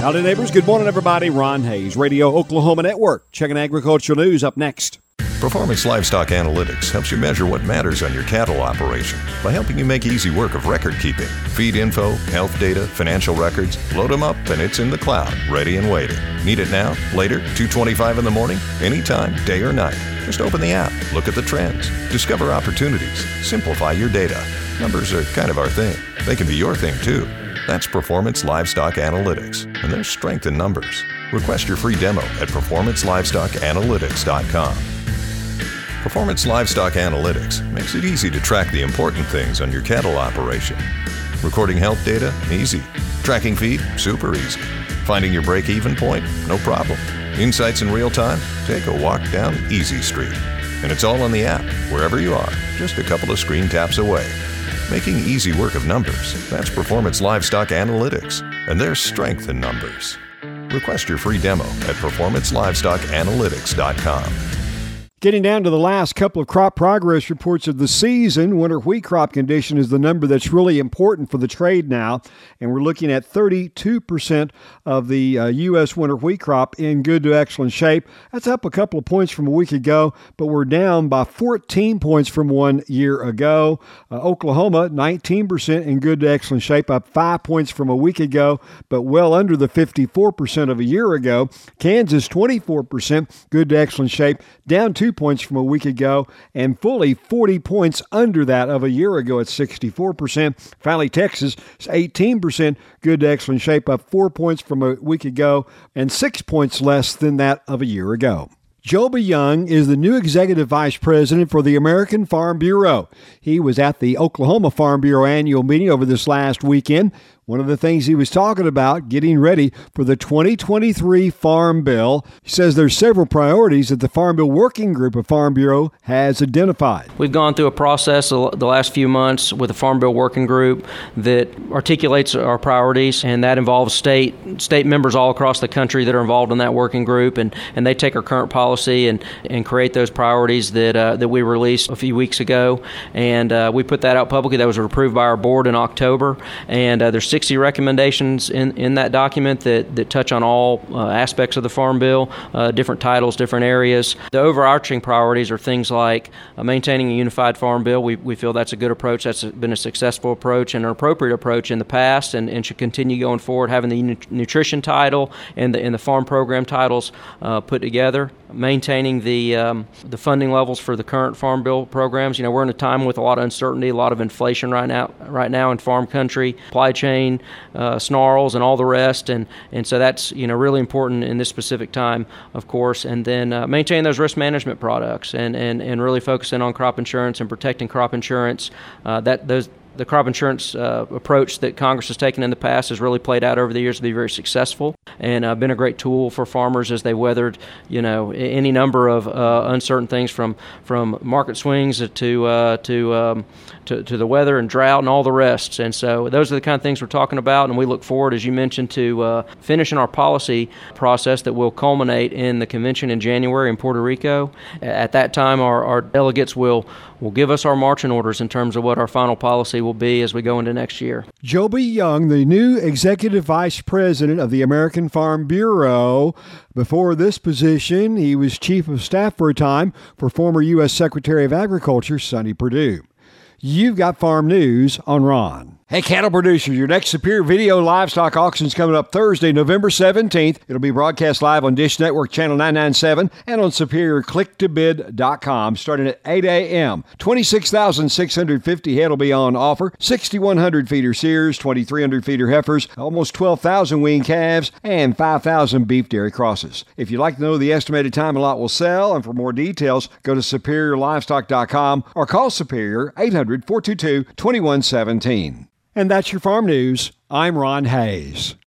Howdy, neighbors. Good morning, everybody. Ron Hays, Radio Oklahoma Network. Checking agricultural news up next. Performance Livestock Analytics helps you measure what matters on your cattle operation by helping you make easy work of record keeping. Feed info, health data, financial records, load them up and it's in the cloud, ready and waiting. Need it now, later, 225 in the morning, anytime, day or night. Just open the app, look at the trends, discover opportunities, simplify your data. Numbers are kind of our thing. They can be your thing too. That's Performance Livestock Analytics, and there's strength in numbers. Request your free demo at performancelivestockanalytics.com. Performance Livestock Analytics makes it easy to track the important things on your cattle operation. Recording health data? Easy. Tracking feed? Super easy. Finding your break even point? No problem. Insights in real time? Take a walk down Easy Street. And it's all on the app, wherever you are, just a couple of screen taps away. Making easy work of numbers. That's Performance Livestock Analytics. And there's strength in numbers. Request your free demo at performancelivestockanalytics.com. Getting down to the last couple of crop progress reports of the season, winter wheat crop condition is the number that's really important for the trade now. And we're looking at 32% of the uh, U.S. winter wheat crop in good to excellent shape. That's up a couple of points from a week ago, but we're down by 14 points from one year ago. Uh, Oklahoma, 19% in good to excellent shape, up five points from a week ago, but well under the 54% of a year ago. Kansas, 24% good to excellent shape, down two points from a week ago and fully 40 points under that of a year ago at 64%. Finally, Texas is 18% good to excellent shape, up four points from a week ago and six points less than that of a year ago. Joby Young is the new executive vice president for the American Farm Bureau. He was at the Oklahoma Farm Bureau annual meeting over this last weekend. One of the things he was talking about, getting ready for the 2023 Farm Bill. He says there's several priorities that the Farm Bill Working Group of Farm Bureau has identified. We've gone through a process the last few months with the Farm Bill Working Group that articulates our priorities, and that involves state state members all across the country that are involved in that working group, and, and they take our current policy and, and create those priorities that uh, that we released a few weeks ago, and uh, we put that out publicly. That was approved by our board in October, and uh, there's 60 recommendations in, in that document that, that touch on all uh, aspects of the Farm Bill, uh, different titles, different areas. The overarching priorities are things like uh, maintaining a unified Farm Bill. We, we feel that's a good approach. That's been a successful approach and an appropriate approach in the past and, and should continue going forward, having the nutrition title and the, and the farm program titles uh, put together. Maintaining the, um, the funding levels for the current Farm Bill programs. You know, we're in a time with a lot of uncertainty, a lot of inflation right now, right now in farm country, supply chain uh, snarls, and all the rest. And, and so that's you know really important in this specific time, of course. And then uh, maintain those risk management products and, and, and really focusing on crop insurance and protecting crop insurance. Uh, that those the crop insurance uh, approach that Congress has taken in the past has really played out over the years to be very successful and uh, been a great tool for farmers as they weathered, you know, any number of uh, uncertain things from from market swings to uh, to, um, to, to the weather and drought and all the rest. And so those are the kind of things we're talking about, and we look forward, as you mentioned, to uh, finishing our policy process that will culminate in the convention in January in Puerto Rico. At that time, our, our delegates will will give us our marching orders in terms of what our final policy will be as we go into next year. Joby Young, the new executive vice president of the American Farm Bureau. Before this position, he was chief of staff for a time for former U.S. Secretary of Agriculture Sonny Perdue. You've got farm news on RON. Hey, cattle producers, your next Superior Video livestock auction is coming up Thursday, November 17th. It'll be broadcast live on Dish Network Channel 997 and on SuperiorClickToBid.com starting at 8 a.m. 26,650 head will be on offer, 6,100 feeder steers, 2,300 feeder heifers, almost 12,000 weaned calves, and 5,000 beef dairy crosses. If you'd like to know the estimated time a lot will sell, and for more details, go to SuperiorLivestock.com or call Superior 800 422 2117. And that's your farm news. I'm Ron Hays.